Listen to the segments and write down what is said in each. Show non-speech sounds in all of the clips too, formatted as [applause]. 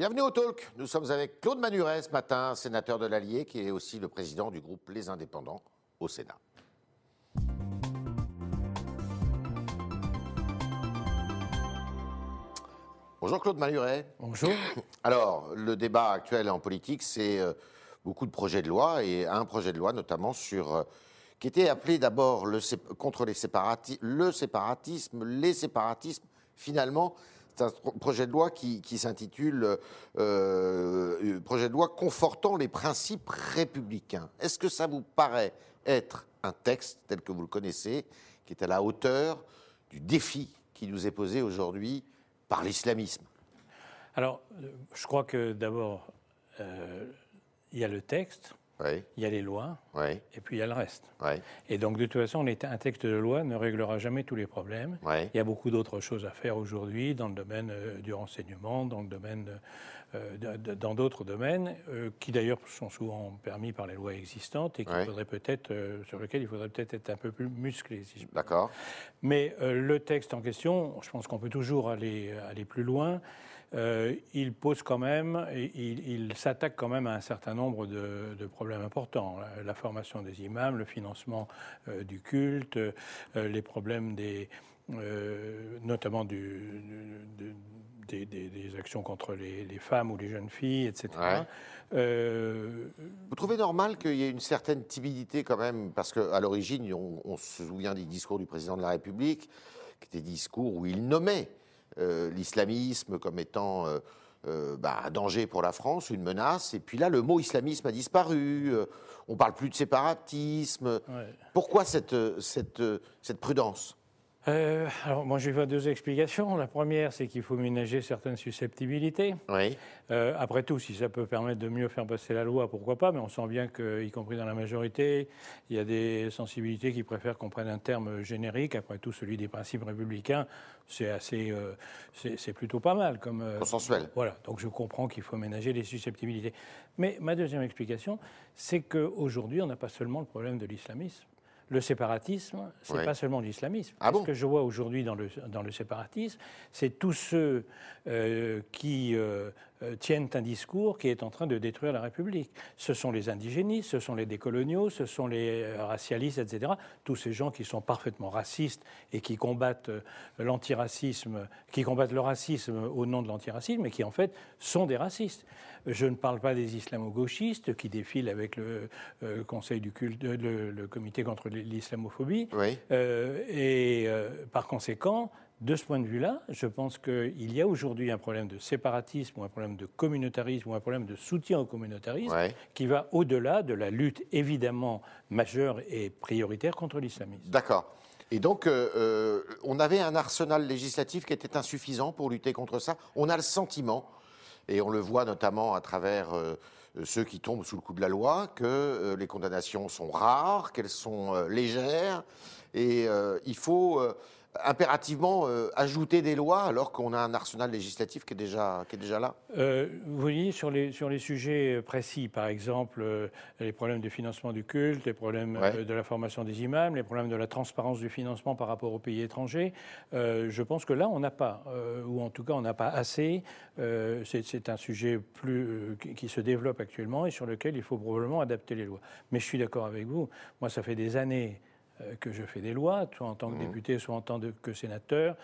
Bienvenue au Talk. Nous sommes avec Claude Manuret ce matin, sénateur de l'Allier, qui est aussi le président du groupe Les Indépendants au Sénat. Bonjour Claude Manuret. Bonjour. Alors, le débat actuel en politique, c'est euh, beaucoup de projets de loi et un projet de loi notamment sur euh, qui était appelé d'abord le, contre les séparati le séparatisme, les séparatismes. Finalement, c'est un projet de loi qui, s'intitule euh, euh, Projet de loi confortant les principes républicains. Est-ce que ça vous paraît être un texte tel que vous le connaissez, qui est à la hauteur du défi qui nous est posé aujourd'hui par l'islamisme? Alors, euh, je crois que d'abord, il y a le texte, il y a les lois, et puis il y a le reste. Et donc, de toute façon, un texte de loi ne réglera jamais tous les problèmes. Il y a beaucoup d'autres choses à faire aujourd'hui dans le domaine euh, du renseignement, dans le domaine, euh, dans d'autres domaines, euh, qui d'ailleurs sont souvent permis par les lois existantes et faudrait peut-être, sur lesquels il faudrait peut-être être un peu plus musclé. Si D'accord. Mais le texte en question, je pense qu'on peut toujours aller, aller plus loin. Euh, il pose quand même, il, s'attaque quand même à un certain nombre de, problèmes importants. La, formation des imams, le financement euh, du culte, euh, les problèmes des, notamment du, des, actions contre les, femmes ou les jeunes filles, etc. Vous trouvez normal qu'il y ait une certaine timidité quand même? Parce qu'à l'origine, on, on, se souvient des discours du président de la République, qui étaient des discours où il nommait euh, l'islamisme comme étant euh, euh, bah, un danger pour la France, une menace. Et puis là, le mot islamisme a disparu. on parle plus de séparatisme. Pourquoi cette, cette, cette prudence? Euh, alors moi je vais deux explications. La première, c'est qu'il faut ménager certaines susceptibilités. Oui. Euh, après tout, si ça peut permettre de mieux faire passer la loi, pourquoi pas Mais on sent bien qu'y compris dans la majorité, il y a des sensibilités qui préfèrent qu'on prenne un terme générique. Après tout, celui des principes républicains, c'est assez, euh, c'est plutôt pas mal comme. Consensuel. Voilà. Donc je comprends qu'il faut ménager les susceptibilités. Mais ma deuxième explication, c'est qu'aujourd'hui, on n'a pas seulement le problème de l'islamisme le séparatisme, c'est n'est pas seulement l'islamisme. Ah Ce que je vois aujourd'hui dans le, dans le séparatisme, c'est tous ceux euh, qui euh, tiennent un discours qui est en train de détruire la République. Ce sont les indigénistes, ce sont les décoloniaux, ce sont les racialistes, etc. Tous ces gens qui sont parfaitement racistes et qui combattent l'antiracisme, qui combattent le racisme au nom de l'antiracisme, et qui en fait sont des racistes. Je ne parle pas des islamo-gauchistes qui défilent avec le Conseil du culte, le, le comité contre l'islamophobie. Euh, et euh, par conséquent, de ce point de vue-là, je pense qu'il y a aujourd'hui un problème de séparatisme ou un problème de communautarisme ou un problème de soutien au communautarisme qui va au-delà de la lutte évidemment majeure et prioritaire contre l'islamisme. D'accord. Et donc, euh, on avait un arsenal législatif qui était insuffisant pour lutter contre ça. On a le sentiment, et on le voit notamment à travers euh, ceux qui tombent sous le coup de la loi, que euh, les condamnations sont rares, qu'elles sont euh, légères, et il faut impérativement ajouter des lois alors qu'on a un arsenal législatif qui est déjà, qui est déjà là? Vous voyez, sur les, sur les sujets précis, par exemple, les problèmes du financement du culte, les problèmes de la formation des imams, les problèmes de la transparence du financement par rapport aux pays étrangers, je pense que là, on n'a pas, ou en tout cas, on n'a pas assez. C'est un sujet plus, qui se développe actuellement et sur lequel il faut probablement adapter les lois. Mais je suis d'accord avec vous. Moi, ça fait des années euh, que je fais des lois, soit en tant que mmh. député, soit en tant que sénateur.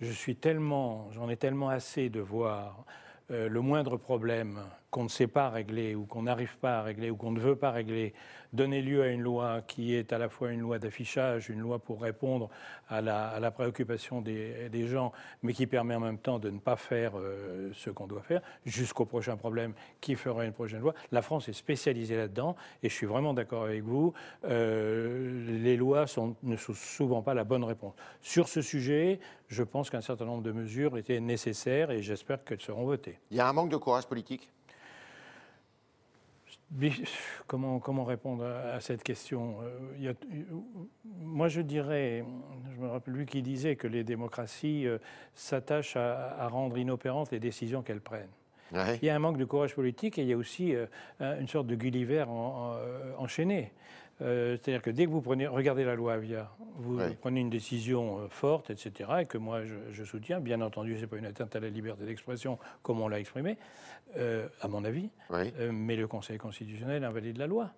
Je suis tellement, j'en ai tellement assez de voir euh, le moindre problème qu'on ne sait pas régler ou qu'on n'arrive pas à régler ou qu'on ne veut pas régler donner lieu à une loi qui est à la fois une loi d'affichage, une loi pour répondre à la, préoccupation des, gens, mais qui permet en même temps de ne pas faire euh, ce qu'on doit faire, jusqu'au prochain problème qui fera une prochaine loi. La France est spécialisée là-dedans, et je suis vraiment d'accord avec vous, euh, les lois ne sont souvent pas la bonne réponse. Sur ce sujet, je pense qu'un certain nombre de mesures étaient nécessaires, et j'espère qu'elles seront votées. Il y a un manque de courage politique? Comment, comment répondre à, cette question euh, Moi, je dirais, je me rappelle lui qui disait que les démocraties euh, s'attachent à, rendre inopérantes les décisions qu'elles prennent. Il y a un manque de courage politique et il y a aussi euh, une sorte de Gulliver enchaîné. Euh, c'est-à-dire que dès que vous prenez, regardez la loi Avia, vous prenez une décision euh, forte, etc., et que moi je, soutiens, bien entendu, ce n'est pas une atteinte à la liberté d'expression comme on l'a exprimé, euh, à mon avis, mais le Conseil constitutionnel invalide la loi.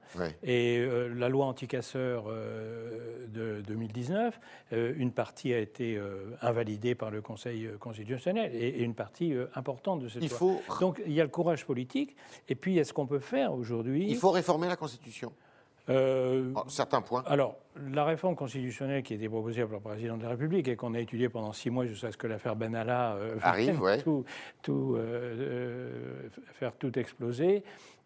Et la loi anticasseur de 2019, une partie a été invalidée par le Conseil constitutionnel, et, une partie importante de cette il loi. Faut... Donc il y a le courage politique, et puis il y a ce qu'on peut faire aujourd'hui. Il faut réformer la Constitution. Euh, certains points. Alors, la réforme constitutionnelle qui a été proposée par le président de la République et qu'on a étudiée pendant six mois jusqu'à ce que l'affaire Benalla euh, [laughs] arrive, ouais. tout, tout euh, faire tout exploser.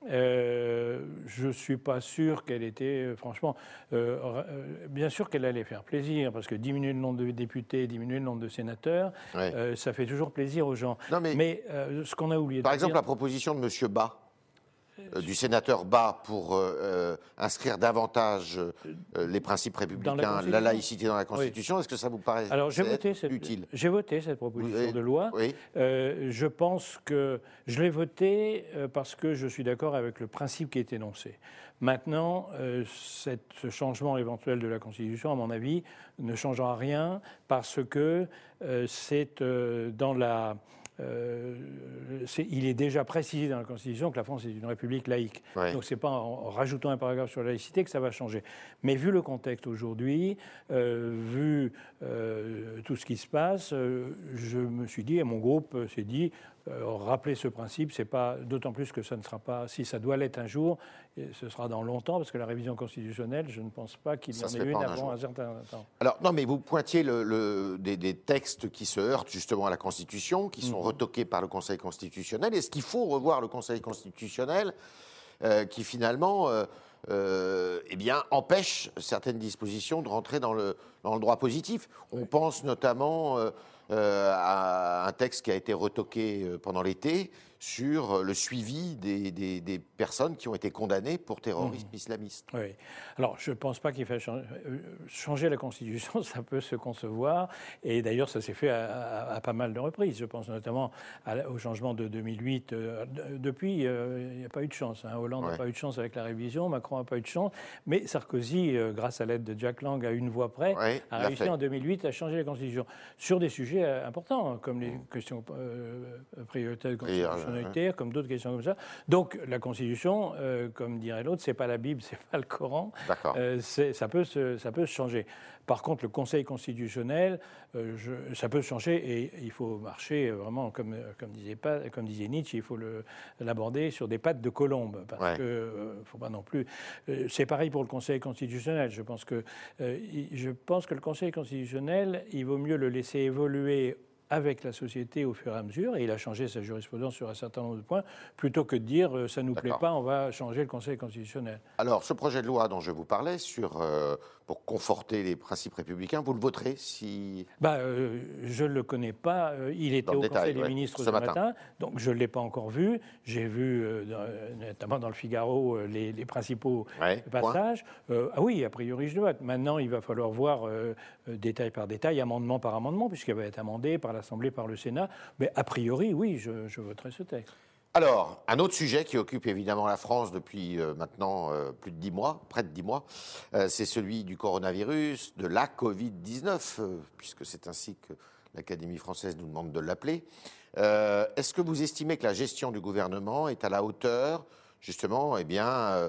je ne suis pas sûr qu'elle était, franchement, bien sûr qu'elle allait faire plaisir, parce que diminuer le nombre de députés, diminuer le nombre de sénateurs, ça fait toujours plaisir aux gens. mais, ce qu'on a oublié Par exemple, la proposition de M. Bas. Euh, du sénateur Bas pour euh, euh, inscrire davantage les principes républicains, la, laïcité dans la Constitution. Est-ce que ça vous paraît Alors, voté cette, utile? J'ai voté cette proposition de loi. je pense que je l'ai voté parce que je suis d'accord avec le principe qui est énoncé. Maintenant, ce changement éventuel de la Constitution, à mon avis, ne changera rien parce que c'est dans la euh, il est déjà précisé dans la Constitution que la France est une république laïque. Donc ce n'est pas en, rajoutant un paragraphe sur la laïcité que ça va changer. Mais vu le contexte aujourd'hui, euh, vu euh, tout ce qui se passe, je me suis dit, et mon groupe s'est dit, rappeler ce principe, c'est pas d'autant plus que ça ne sera pas, si ça doit l'être un jour, ce sera dans longtemps, parce que la révision constitutionnelle, je ne pense pas qu'il y en ait une avant un, certain temps. Alors non, mais vous pointiez le, des, textes qui se heurtent justement à la Constitution, qui sont mhm retoqué par le Conseil constitutionnel. Est-ce qu'il faut revoir le Conseil constitutionnel euh, qui finalement euh, euh, eh bien, empêche certaines dispositions de rentrer dans le, dans le droit positif? On pense notamment à un texte qui a été retoqué pendant l'été sur le suivi des, des, personnes qui ont été condamnées pour terrorisme mmh. islamiste. Oui. Alors, je ne pense pas qu'il faille changer, euh, changer, la Constitution, [laughs] ça peut se concevoir, et d'ailleurs, ça s'est fait à, pas mal de reprises. Je pense notamment au changement de 2008. Euh, depuis, euh, il n'y a pas eu de chance. Hein. Hollande n'a pas eu de chance avec la révision, Macron n'a pas eu de chance, mais Sarkozy, grâce à l'aide de Jack Lang, à une voix près, a réussi en 2008 à changer la Constitution sur des sujets importants, comme les mmh. questions prioritaires comme d'autres questions comme ça. Donc la Constitution, euh, comme dirait l'autre, c'est pas la Bible, c'est pas le Coran. Euh, ça peut se, ça peut se changer. Par contre, le Conseil constitutionnel, euh, ça peut se changer et il faut marcher vraiment comme comme disait pas, comme disait Nietzsche, il faut l'aborder sur des pattes de colombe parce que faut pas non plus. c'est pareil pour le Conseil constitutionnel. Je pense que je pense que le Conseil constitutionnel, il vaut mieux le laisser évoluer avec la société au fur et à mesure, et il a changé sa jurisprudence sur un certain nombre de points, plutôt que de dire euh, ça ne nous plaît pas, on va changer le Conseil constitutionnel. Alors, ce projet de loi dont je vous parlais sur euh, pour conforter les principes républicains. Vous le voterez si. Bah, euh, je ne le connais pas. Il était au Conseil des ministres ce, matin. donc je ne l'ai pas encore vu. J'ai vu, euh, notamment dans le Figaro, les, principaux passages. ah oui, a priori, je le vote. Maintenant, il va falloir voir détail par détail, amendement par amendement, puisqu'il va être amendé par l'Assemblée, par le Sénat. Mais a priori, oui, je voterai ce texte. Alors, un autre sujet qui occupe évidemment la France depuis euh, maintenant euh, plus de dix mois, près de dix mois, euh, c'est celui du coronavirus, de la Covid-19, puisque c'est ainsi que l'Académie française nous demande de l'appeler. Est-ce que vous estimez que la gestion du gouvernement est à la hauteur, justement, eh bien,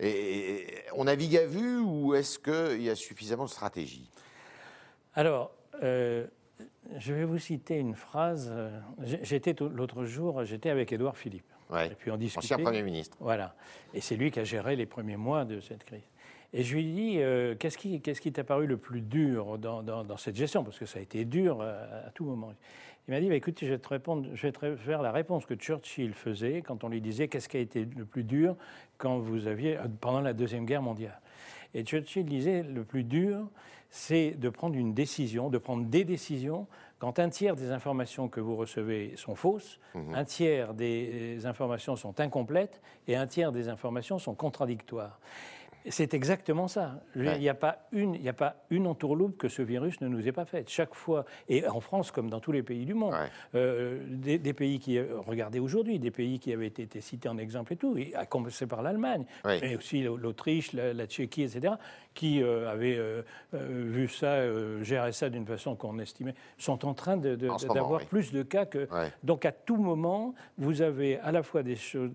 et, on navigue à vue ou est-ce qu'il y a suffisamment de stratégie? Alors, je vais vous citer une phrase. J'étais l'autre jour, j'étais avec Édouard Philippe. et puis on discutait. Ancien Premier ministre. Voilà. Et c'est lui qui a géré les premiers mois de cette crise. Et je lui ai dit, euh, qu'est-ce qui t'a paru le plus dur dans, cette gestion? Parce que ça a été dur à, tout moment. Il m'a dit, bah, écoute, je vais, te répondre, je vais te faire la réponse que Churchill faisait quand on lui disait qu'est-ce qui a été le plus dur quand vous aviez, pendant la Deuxième Guerre mondiale? Et Churchill disait, le plus dur, c'est de prendre une décision, de prendre des décisions quand un tiers des informations que vous recevez sont fausses, mhm. un tiers des informations sont incomplètes et un tiers des informations sont contradictoires. C'est exactement ça. Il n'y a, pas une, a pas une entourloupe que ce virus ne nous ait pas faite. Chaque fois, et en France comme dans tous les pays du monde, euh, des, pays qui, regardez aujourd'hui, des pays qui avaient été cités en exemple et tout, et à commencer par l'Allemagne, mais aussi l'Autriche, la, Tchéquie, etc., qui euh, avaient euh, vu ça, gérer ça d'une façon qu'on estimait, sont en train d'avoir plus de cas que. Donc à tout moment, vous avez à la fois des choses.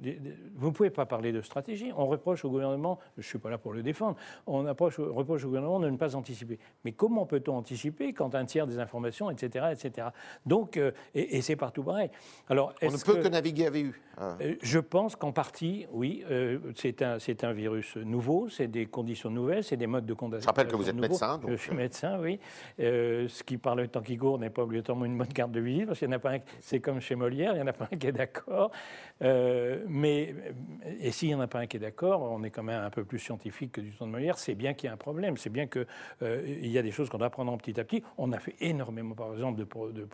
vous ne pouvez pas parler de stratégie. On reproche au gouvernement, je ne suis pas là pour le défendre, on approche, reproche au gouvernement de ne pas anticiper. Mais comment peut-on anticiper quand un tiers des informations, etc., etc. Donc, euh, et, c'est partout pareil. Alors, on ne peut que, naviguer avec eu. Ah. Euh, je pense qu'en partie, oui, euh, c'est un, un virus nouveau, c'est des conditions nouvelles, c'est des modes de condamnation. Je rappelle que vous êtes médecin. Je suis médecin, oui. ce qui, par le temps qui court, n'est pas obligatoirement une bonne carte de visite, parce qu'il n'y en a pas un. C'est comme chez Molière, il n'y en a pas un qui est d'accord. mais et s'il n'y en a pas un qui est d'accord, on est quand même un peu plus scientifique que du temps de Molière. C'est bien qu'il y a un problème. C'est bien qu'il y a des choses qu'on doit apprendre petit à petit. On a fait énormément, par exemple, de, de,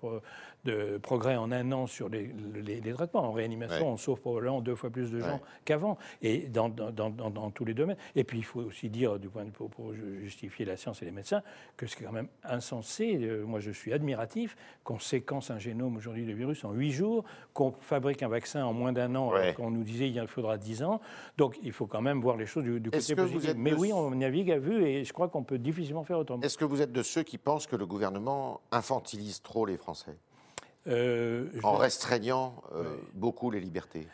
de progrès en un an sur les, les, traitements. En réanimation, on sauve probablement deux fois plus de gens qu'avant, et dans, dans, dans, dans, tous les domaines. Et puis, il faut aussi dire, du point de vue pour, justifier la science et les médecins, que c'est quand même insensé. Euh, moi, je suis admiratif qu'on séquence un génome aujourd'hui de virus en huit jours, qu'on fabrique un vaccin en moins d'un an, qu'on nous disait il faudra dix ans. Donc, il faut quand même voir les choses du, côté positif. Mais oui, on navigue à vue, et je crois qu'on peut difficilement faire autrement. Est-ce que vous êtes de ceux qui pensent que le gouvernement infantilise trop les Français? Euh, en restreignant euh, beaucoup les libertés?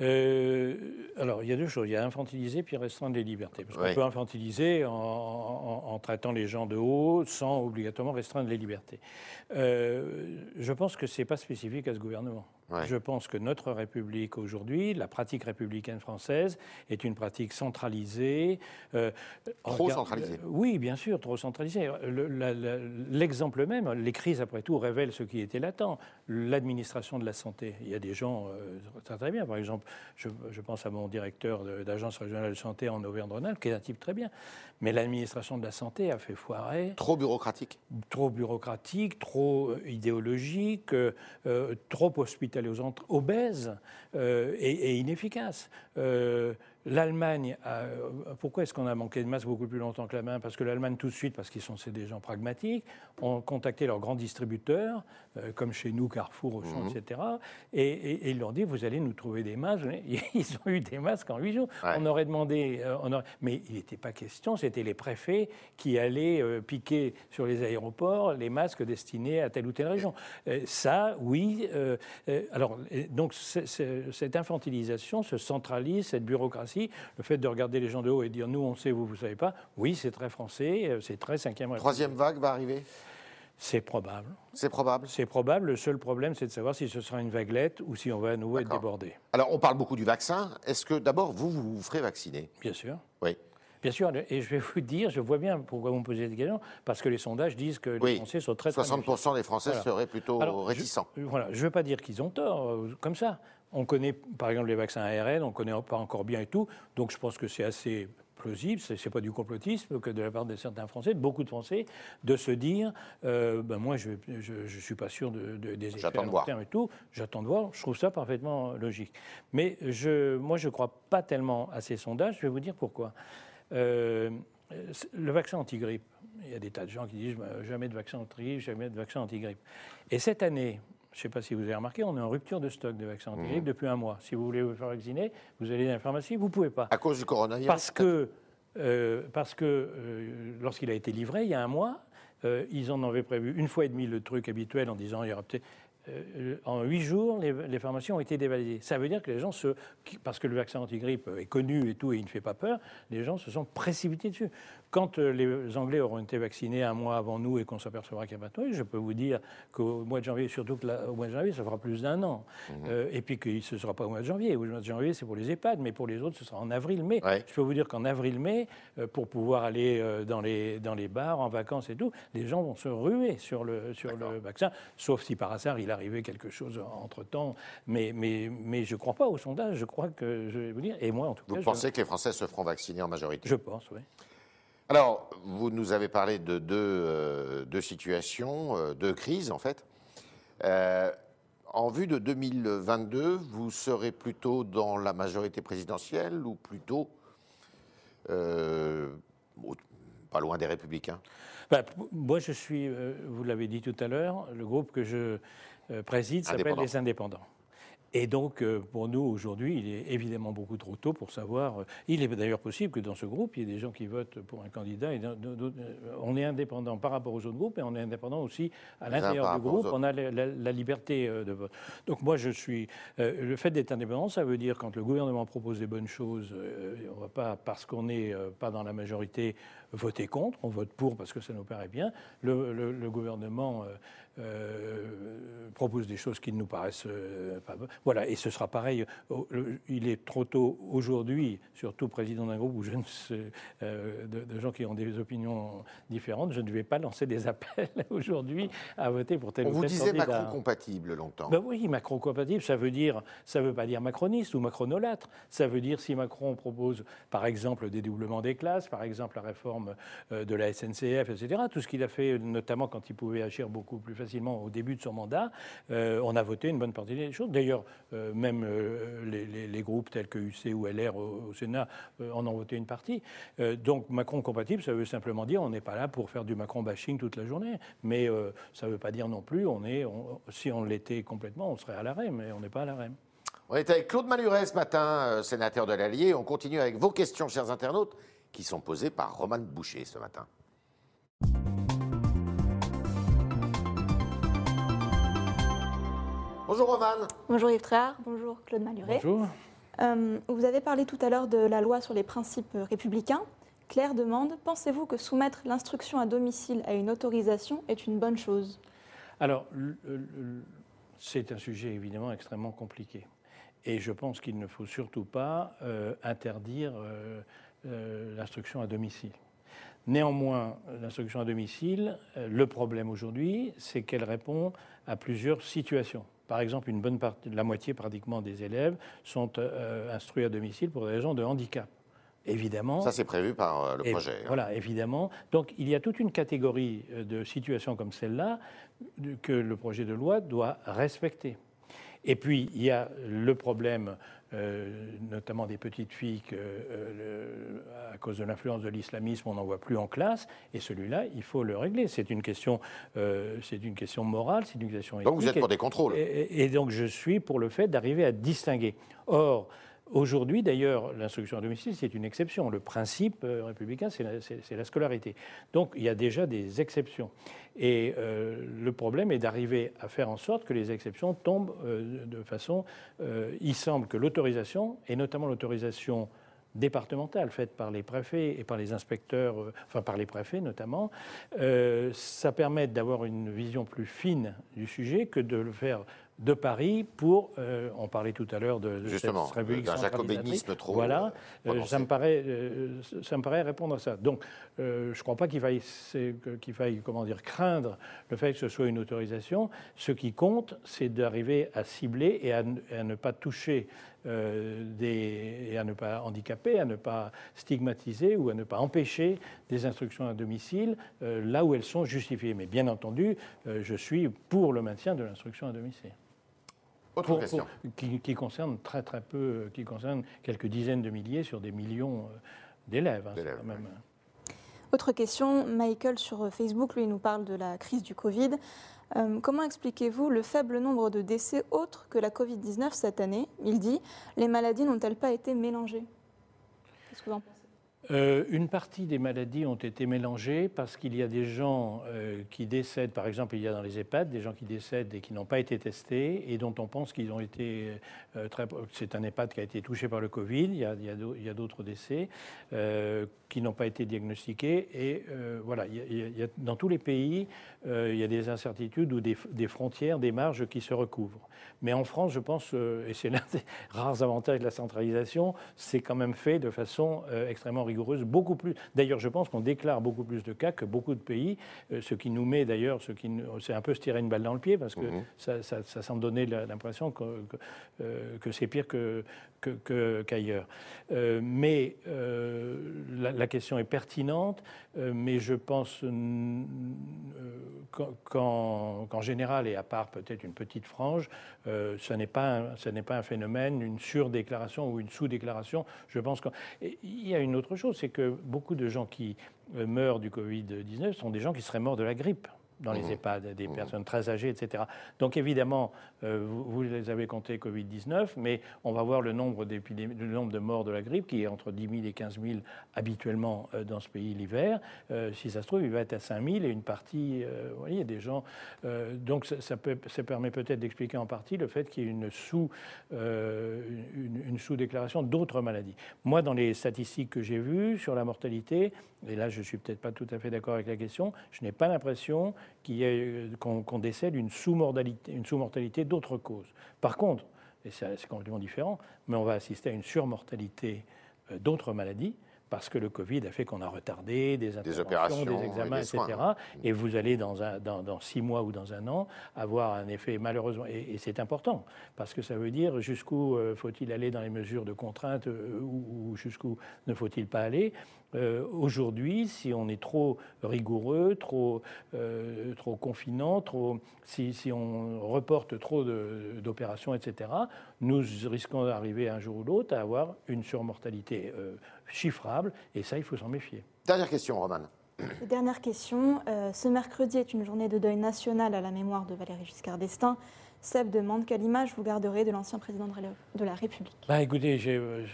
Euh, alors, il y a deux choses. Il y a infantiliser puis restreindre les libertés. Parce qu'on peut infantiliser en, traitant les gens de haut sans obligatoirement restreindre les libertés. je pense que ce n'est pas spécifique à ce gouvernement. Je pense que notre République aujourd'hui, la pratique républicaine française, est une pratique centralisée. Euh, trop centralisée euh, Oui, bien sûr, trop centralisée. L'exemple même, les crises après tout révèlent ce qui était latent. L'administration de la santé. Il y a des gens euh, très, très bien. Par exemple, je, pense à mon directeur d'agence régionale de santé en Auvergne-Rhône-Alpes, qui est un type très bien. Mais l'administration de la santé a fait foirer. Trop bureaucratique Trop bureaucratique, trop idéologique, trop hospitalier aller aux obèses euh, et, et, inefficaces. Euh, L'Allemagne, pourquoi est-ce qu'on a manqué de masques beaucoup plus longtemps que la main? Parce que l'Allemagne, tout de suite, parce qu'ils sont des gens pragmatiques, ont contacté leurs grands distributeurs, euh, comme chez nous, Carrefour, Auchan, mmh. etc. Et, et, ils leur ont dit, vous allez nous trouver des masques. [laughs] Ils ont eu des masques en huit jours. On aurait demandé, euh, on aurait... mais il n'était pas question, c'était les préfets qui allaient euh, piquer sur les aéroports les masques destinés à telle ou telle région. ça, oui. alors, donc, cette infantilisation se centralise, cette bureaucratie le fait de regarder les gens de haut et dire nous on sait, vous vous savez pas, oui c'est très français, euh, c'est très cinquième République. Troisième vague va arriver? C'est probable. C'est probable C'est probable. Le seul problème, c'est de savoir si ce sera une vaguelette ou si on va à nouveau être débordé. Alors, on parle beaucoup du vaccin. Est-ce que d'abord, vous, vous vous ferez vacciner? Bien sûr. Oui. Bien sûr, et je vais vous dire, je vois bien pourquoi vous me posez cette question, parce que les sondages disent que les Français sont très... 60% des Français seraient plutôt réticents. Je, voilà, je ne veux pas dire qu'ils ont tort, euh, comme ça. On connaît, par exemple, les vaccins ARN, on ne connaît pas encore bien et tout, donc je pense que c'est assez plausible, ce n'est pas du complotisme que de la part de certains Français, de beaucoup de Français, de se dire, euh, ben moi je ne suis pas sûr de, des effets à long terme et tout, j'attends de voir, je trouve ça parfaitement logique. Mais je, moi je ne crois pas tellement à ces sondages, je vais vous dire pourquoi. Euh, le vaccin anti-grippe, il y a des tas de gens qui disent jamais de vaccin anti-grippe, jamais de vaccin anti-grippe. Et cette année, je ne sais pas si vous avez remarqué, on est en rupture de stock de vaccins anti-grippe mmh. depuis un mois. Si vous voulez vous faire vacciner, vous allez dans la pharmacie, vous ne pouvez pas. À cause du coronavirus Parce que, euh, parce que euh, lorsqu'il a été livré, il y a un mois, ils en avaient prévu une fois et demi le truc habituel en disant il y aura peut-être euh, en huit jours, les, pharmacies ont été dévalidées. Ça veut dire que les gens se. Parce que le vaccin anti-grippe est connu et tout, et il ne fait pas peur, les gens se sont précipités dessus. Quand euh, les Anglais auront été vaccinés un mois avant nous et qu'on s'apercevra qu'il n'y a pas de je peux vous dire qu'au mois de janvier, surtout qu'au mois de janvier, ça fera plus d'un an. Mmh. Euh, et puis que ce ne sera pas au mois de janvier. Au mois de janvier, c'est pour les EHPAD, mais pour les autres, ce sera en avril-mai. Je peux vous dire qu'en avril-mai, pour pouvoir aller dans, les, dans les bars, en vacances et tout, les gens vont se ruer sur le, sur le vaccin, sauf si par hasard il a arrivé quelque chose entre-temps. Mais, mais, mais je ne crois pas au sondage. Je crois que, je vais vous dire, et moi en tout cas... Vous pensez que les Français se feront vacciner en majorité? Je pense, oui. Alors, vous nous avez parlé de deux, euh, situations, euh, deux crises en fait. Euh, en vue de 2022, vous serez plutôt dans la majorité présidentielle ou plutôt pas loin des Républicains? Bah, Moi, je suis, vous l'avez dit tout à l'heure, le groupe que je préside s'appelle les Indépendants. Et donc, euh, pour nous, aujourd'hui, il est évidemment beaucoup trop tôt pour savoir. Euh, il est d'ailleurs possible que dans ce groupe, il y ait des gens qui votent pour un candidat. Et euh, on est indépendant par rapport aux autres groupes, et on est indépendant aussi à l'intérieur du groupe. On a la, liberté de vote. Donc, moi, je suis. le fait d'être indépendant, ça veut dire quand le gouvernement propose des bonnes choses, on ne va pas, parce qu'on n'est pas dans la majorité, voter contre. On vote pour parce que ça nous paraît bien. Le, gouvernement propose des choses qui nous paraissent pas bonnes. Voilà, et ce sera pareil. Il est trop tôt aujourd'hui, surtout président d'un groupe où je ne sais, euh, de, gens qui ont des opinions différentes, je ne vais pas lancer des appels [laughs] aujourd'hui à voter pour tel On ou tel vous disait Macron-compatible longtemps. Ben oui, Macron-compatible, ça veut dire, ça veut pas dire macroniste ou macronolâtre. Ça veut dire si Macron propose, par exemple, le dédoublement des classes, par exemple la réforme euh, de la SNCF, etc. Tout ce qu'il a fait, notamment quand il pouvait agir beaucoup plus facilement au début de son mandat, euh, on a voté une bonne partie des choses. D'ailleurs, euh, même les, groupes tels que UC ou LR au, Sénat en ont voté une partie. donc Macron compatible, ça veut simplement dire on n'est pas là pour faire du Macron bashing toute la journée. Mais ça ne veut pas dire non plus, on est, si on l'était complètement, on serait à l'arrêt, mais on n'est pas à l'arrêt. On est avec Claude Maluret ce matin, sénateur de l'Allier. On continue avec vos questions, chers internautes, qui sont posées par Roman Boucher ce matin. Bonjour Roman. Bonjour Yves Tréhard. Bonjour Claude Maluret. Bonjour. Euh, vous avez parlé tout à l'heure de la loi sur les principes républicains. Claire demande Pensez-vous que soumettre l'instruction à domicile à une autorisation est une bonne chose? Alors, c'est un sujet évidemment extrêmement compliqué. Et je pense qu'il ne faut surtout pas euh, interdire euh, l'instruction à domicile. Néanmoins, l'instruction à domicile, le problème aujourd'hui, c'est qu'elle répond à plusieurs situations. Par exemple, une bonne partie, la moitié pratiquement des élèves sont euh, instruits à domicile pour des raisons de handicap. Évidemment. Ça, c'est prévu par euh, le projet. Hein. Voilà, évidemment. Donc, il y a toute une catégorie euh, de situations comme celle-là que le projet de loi doit respecter. Et puis, il y a le problème, euh, notamment des petites filles, que, euh, à cause de l'influence de l'islamisme, on n'en voit plus en classe. Et celui-là, il faut le régler. C'est une question, euh, c'est une question morale, c'est une question éthique. Donc vous êtes pour des contrôles. et donc je suis pour le fait d'arriver à distinguer. Or, Aujourd'hui, d'ailleurs, l'instruction à domicile, c'est une exception. Le principe euh, républicain, c'est la, scolarité. Donc, il y a déjà des exceptions. Et euh, le problème est d'arriver à faire en sorte que les exceptions tombent euh, de façon... il semble que l'autorisation, et notamment l'autorisation départementale faite par les préfets et par les inspecteurs, enfin par les préfets notamment, ça permet d'avoir une vision plus fine du sujet que de le faire de Paris pour, euh, on parlait tout à l'heure de, Justement, d'un jacobinisme trop. Voilà, euh, ça, me paraît, euh, ça me paraît répondre à ça. Donc, je ne crois pas qu'il faille, qu'il faille comment dire, craindre le fait que ce soit une autorisation. Ce qui compte, c'est d'arriver à cibler et à, ne pas toucher des, et à ne pas handicaper, à ne pas stigmatiser ou à ne pas empêcher des instructions à domicile là où elles sont justifiées. Mais bien entendu, je suis pour le maintien de l'instruction à domicile. Autre question. qui, concerne très très peu, qui concerne quelques dizaines de milliers sur des millions euh, d'élèves. Hein, même... Autre question, Michael sur Facebook, lui, nous parle de la crise du Covid. Euh, comment expliquez-vous le faible nombre de décès autres que la Covid-19 cette année? Il dit, les maladies n'ont-elles pas été mélangées? Qu'est-ce que vous en pensez? Euh, une partie des maladies ont été mélangées parce qu'il y a des gens euh, qui décèdent, par exemple, il y a dans les EHPAD des gens qui décèdent et qui n'ont pas été testés et dont on pense qu'ils ont été euh, très. C'est un EHPAD qui a été touché par le Covid, il y a, d'autres décès qui n'ont pas été diagnostiqués. Et voilà, dans tous les pays, il y a des incertitudes ou des, des, frontières, des marges qui se recouvrent. Mais en France, je pense, et c'est l'un des [laughs] rares avantages de la centralisation, c'est quand même fait de façon extrêmement rigoureuse beaucoup plus. D'ailleurs, je pense qu'on déclare beaucoup plus de cas que beaucoup de pays, euh, ce qui nous met d'ailleurs, ce qui c'est un peu se tirer une balle dans le pied parce que mhm. ça, ça, semble donner l'impression que, euh, que, c'est pire que, qu'ailleurs. Euh, mais la, question est pertinente, mais je pense qu'en, général, et à part peut-être une petite frange, ce n'est pas, un phénomène, une surdéclaration ou une sous-déclaration. Je pense qu'il y a une autre chose, c'est que beaucoup de gens qui meurent du Covid-19 sont des gens qui seraient morts de la grippe dans les mmh. EHPAD, des mmh. personnes très âgées, etc. Donc évidemment, euh, vous, les avez comptés Covid-19, mais on va voir le nombre, le nombre de morts de la grippe qui est entre 10 000 et 15 000 habituellement euh, dans ce pays l'hiver. Euh, si ça se trouve, il va être à 5 000 et une partie, vous voyez, des gens. donc ça, peut, ça, permet peut-être d'expliquer en partie le fait qu'il y ait une sous, une, une sous-déclaration d'autres maladies. Moi, dans les statistiques que j'ai vues sur la mortalité, et là je ne suis peut-être pas tout à fait d'accord avec la question, je n'ai pas l'impression qu'on décèle une sous-mortalité sous d'autres causes. Par contre, et c'est complètement différent, mais on va assister à une surmortalité euh, d'autres maladies parce que le Covid a fait qu'on a retardé des, des opérations, des examens, etc. Et vous allez dans, un, dans, six mois ou dans un an avoir un effet malheureusement, et, c'est important, parce que ça veut dire jusqu'où euh, faut-il aller dans les mesures de contrainte euh, ou, jusqu'où ne faut-il pas aller. Euh, aujourd'hui, si on est trop rigoureux, trop, trop confinant, trop, si, si on reporte trop d'opérations, etc., nous risquons d'arriver un jour ou l'autre à avoir une surmortalité chiffrable, et ça, il faut s'en méfier. Dernière question, Roman. Dernière question. Euh, ce mercredi est une journée de deuil national à la mémoire de Valéry Giscard d'Estaing. Seb demande quelle image vous garderez de l'ancien président de la République. Bah, écoutez, euh,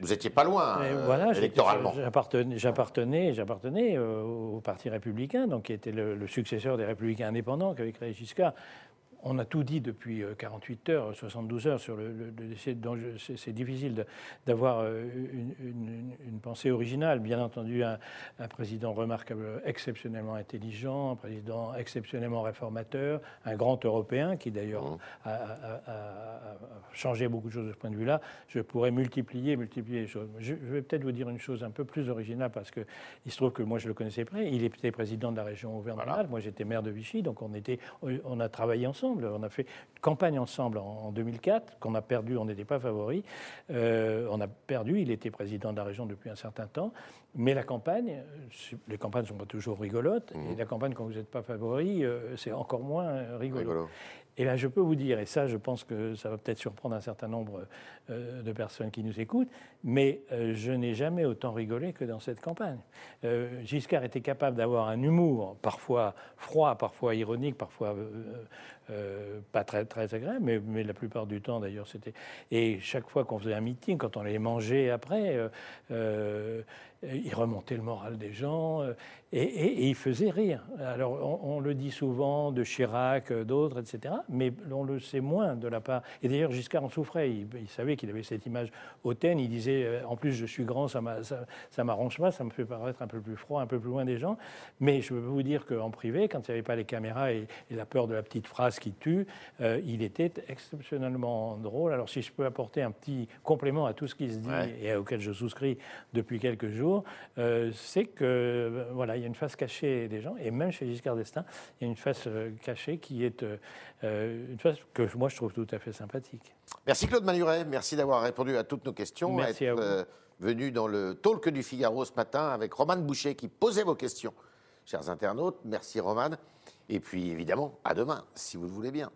vous n'étiez pas loin euh, voilà, électoralement. J'appartenais, j'appartenais au Parti républicain, donc qui était le, successeur des Républicains indépendants qu'avec Giscard on a tout dit depuis 48 euh, heures, 72 heures sur le, décès. C'est difficile d'avoir euh, une, pensée originale. Bien entendu, un, président remarquable, exceptionnellement intelligent, un président exceptionnellement réformateur, un grand Européen qui d'ailleurs mmh. a, changé beaucoup de choses de ce point de vue-là. Je pourrais multiplier, multiplier les choses. Je, vais peut-être vous dire une chose un peu plus originale parce que il se trouve que moi je le connaissais près. Il était président de la région Auvergne-Rhône-Alpes. Moi j'étais maire de Vichy, donc on était, on a travaillé ensemble. On a fait une campagne ensemble en 2004, qu'on a perdu, on n'était pas favoris. Euh, on a perdu, il était président de la région depuis un certain temps. Mais la campagne, les campagnes ne sont pas toujours rigolotes, et mmh. la campagne, quand vous n'êtes pas favori, euh, c'est encore moins rigolo. Et là, je peux vous dire, et ça, je pense que ça va peut-être surprendre un certain nombre euh, de personnes qui nous écoutent, mais euh, je n'ai jamais autant rigolé que dans cette campagne. Euh, Giscard était capable d'avoir un humour, parfois froid, parfois ironique, parfois pas très, très agréable, mais, mais, la plupart du temps, d'ailleurs, c'était. Et chaque fois qu'on faisait un meeting, quand on allait manger après, il remontait le moral des gens et, il faisait rire. Alors, on, le dit souvent de Chirac, d'autres, etc mais on le sait moins de la part. Et d'ailleurs, Giscard en souffrait. Il, savait qu'il avait cette image hautaine. Il disait euh, En plus, je suis grand, ça ne m'arrange pas, ça me fait paraître un peu plus froid, un peu plus loin des gens. Mais je peux vous dire qu'en privé, quand il n'y avait pas les caméras et, la peur de la petite phrase qui tue, euh, il était exceptionnellement drôle. Alors, si je peux apporter un petit complément à tout ce qui se dit et auquel je souscris depuis quelques jours, euh, c'est que voilà, il y a une face cachée des gens, et même chez Giscard d'Estaing, il y a une face cachée qui est euh, une chose que moi je trouve tout à fait sympathique. Merci Claude Manuret, merci d'avoir répondu à toutes nos questions. Merci à vous. Euh, venu dans le talk du Figaro ce matin avec Roman Boucher qui posait vos questions. Chers internautes, merci Roman. Et puis évidemment, à demain, si vous le voulez bien.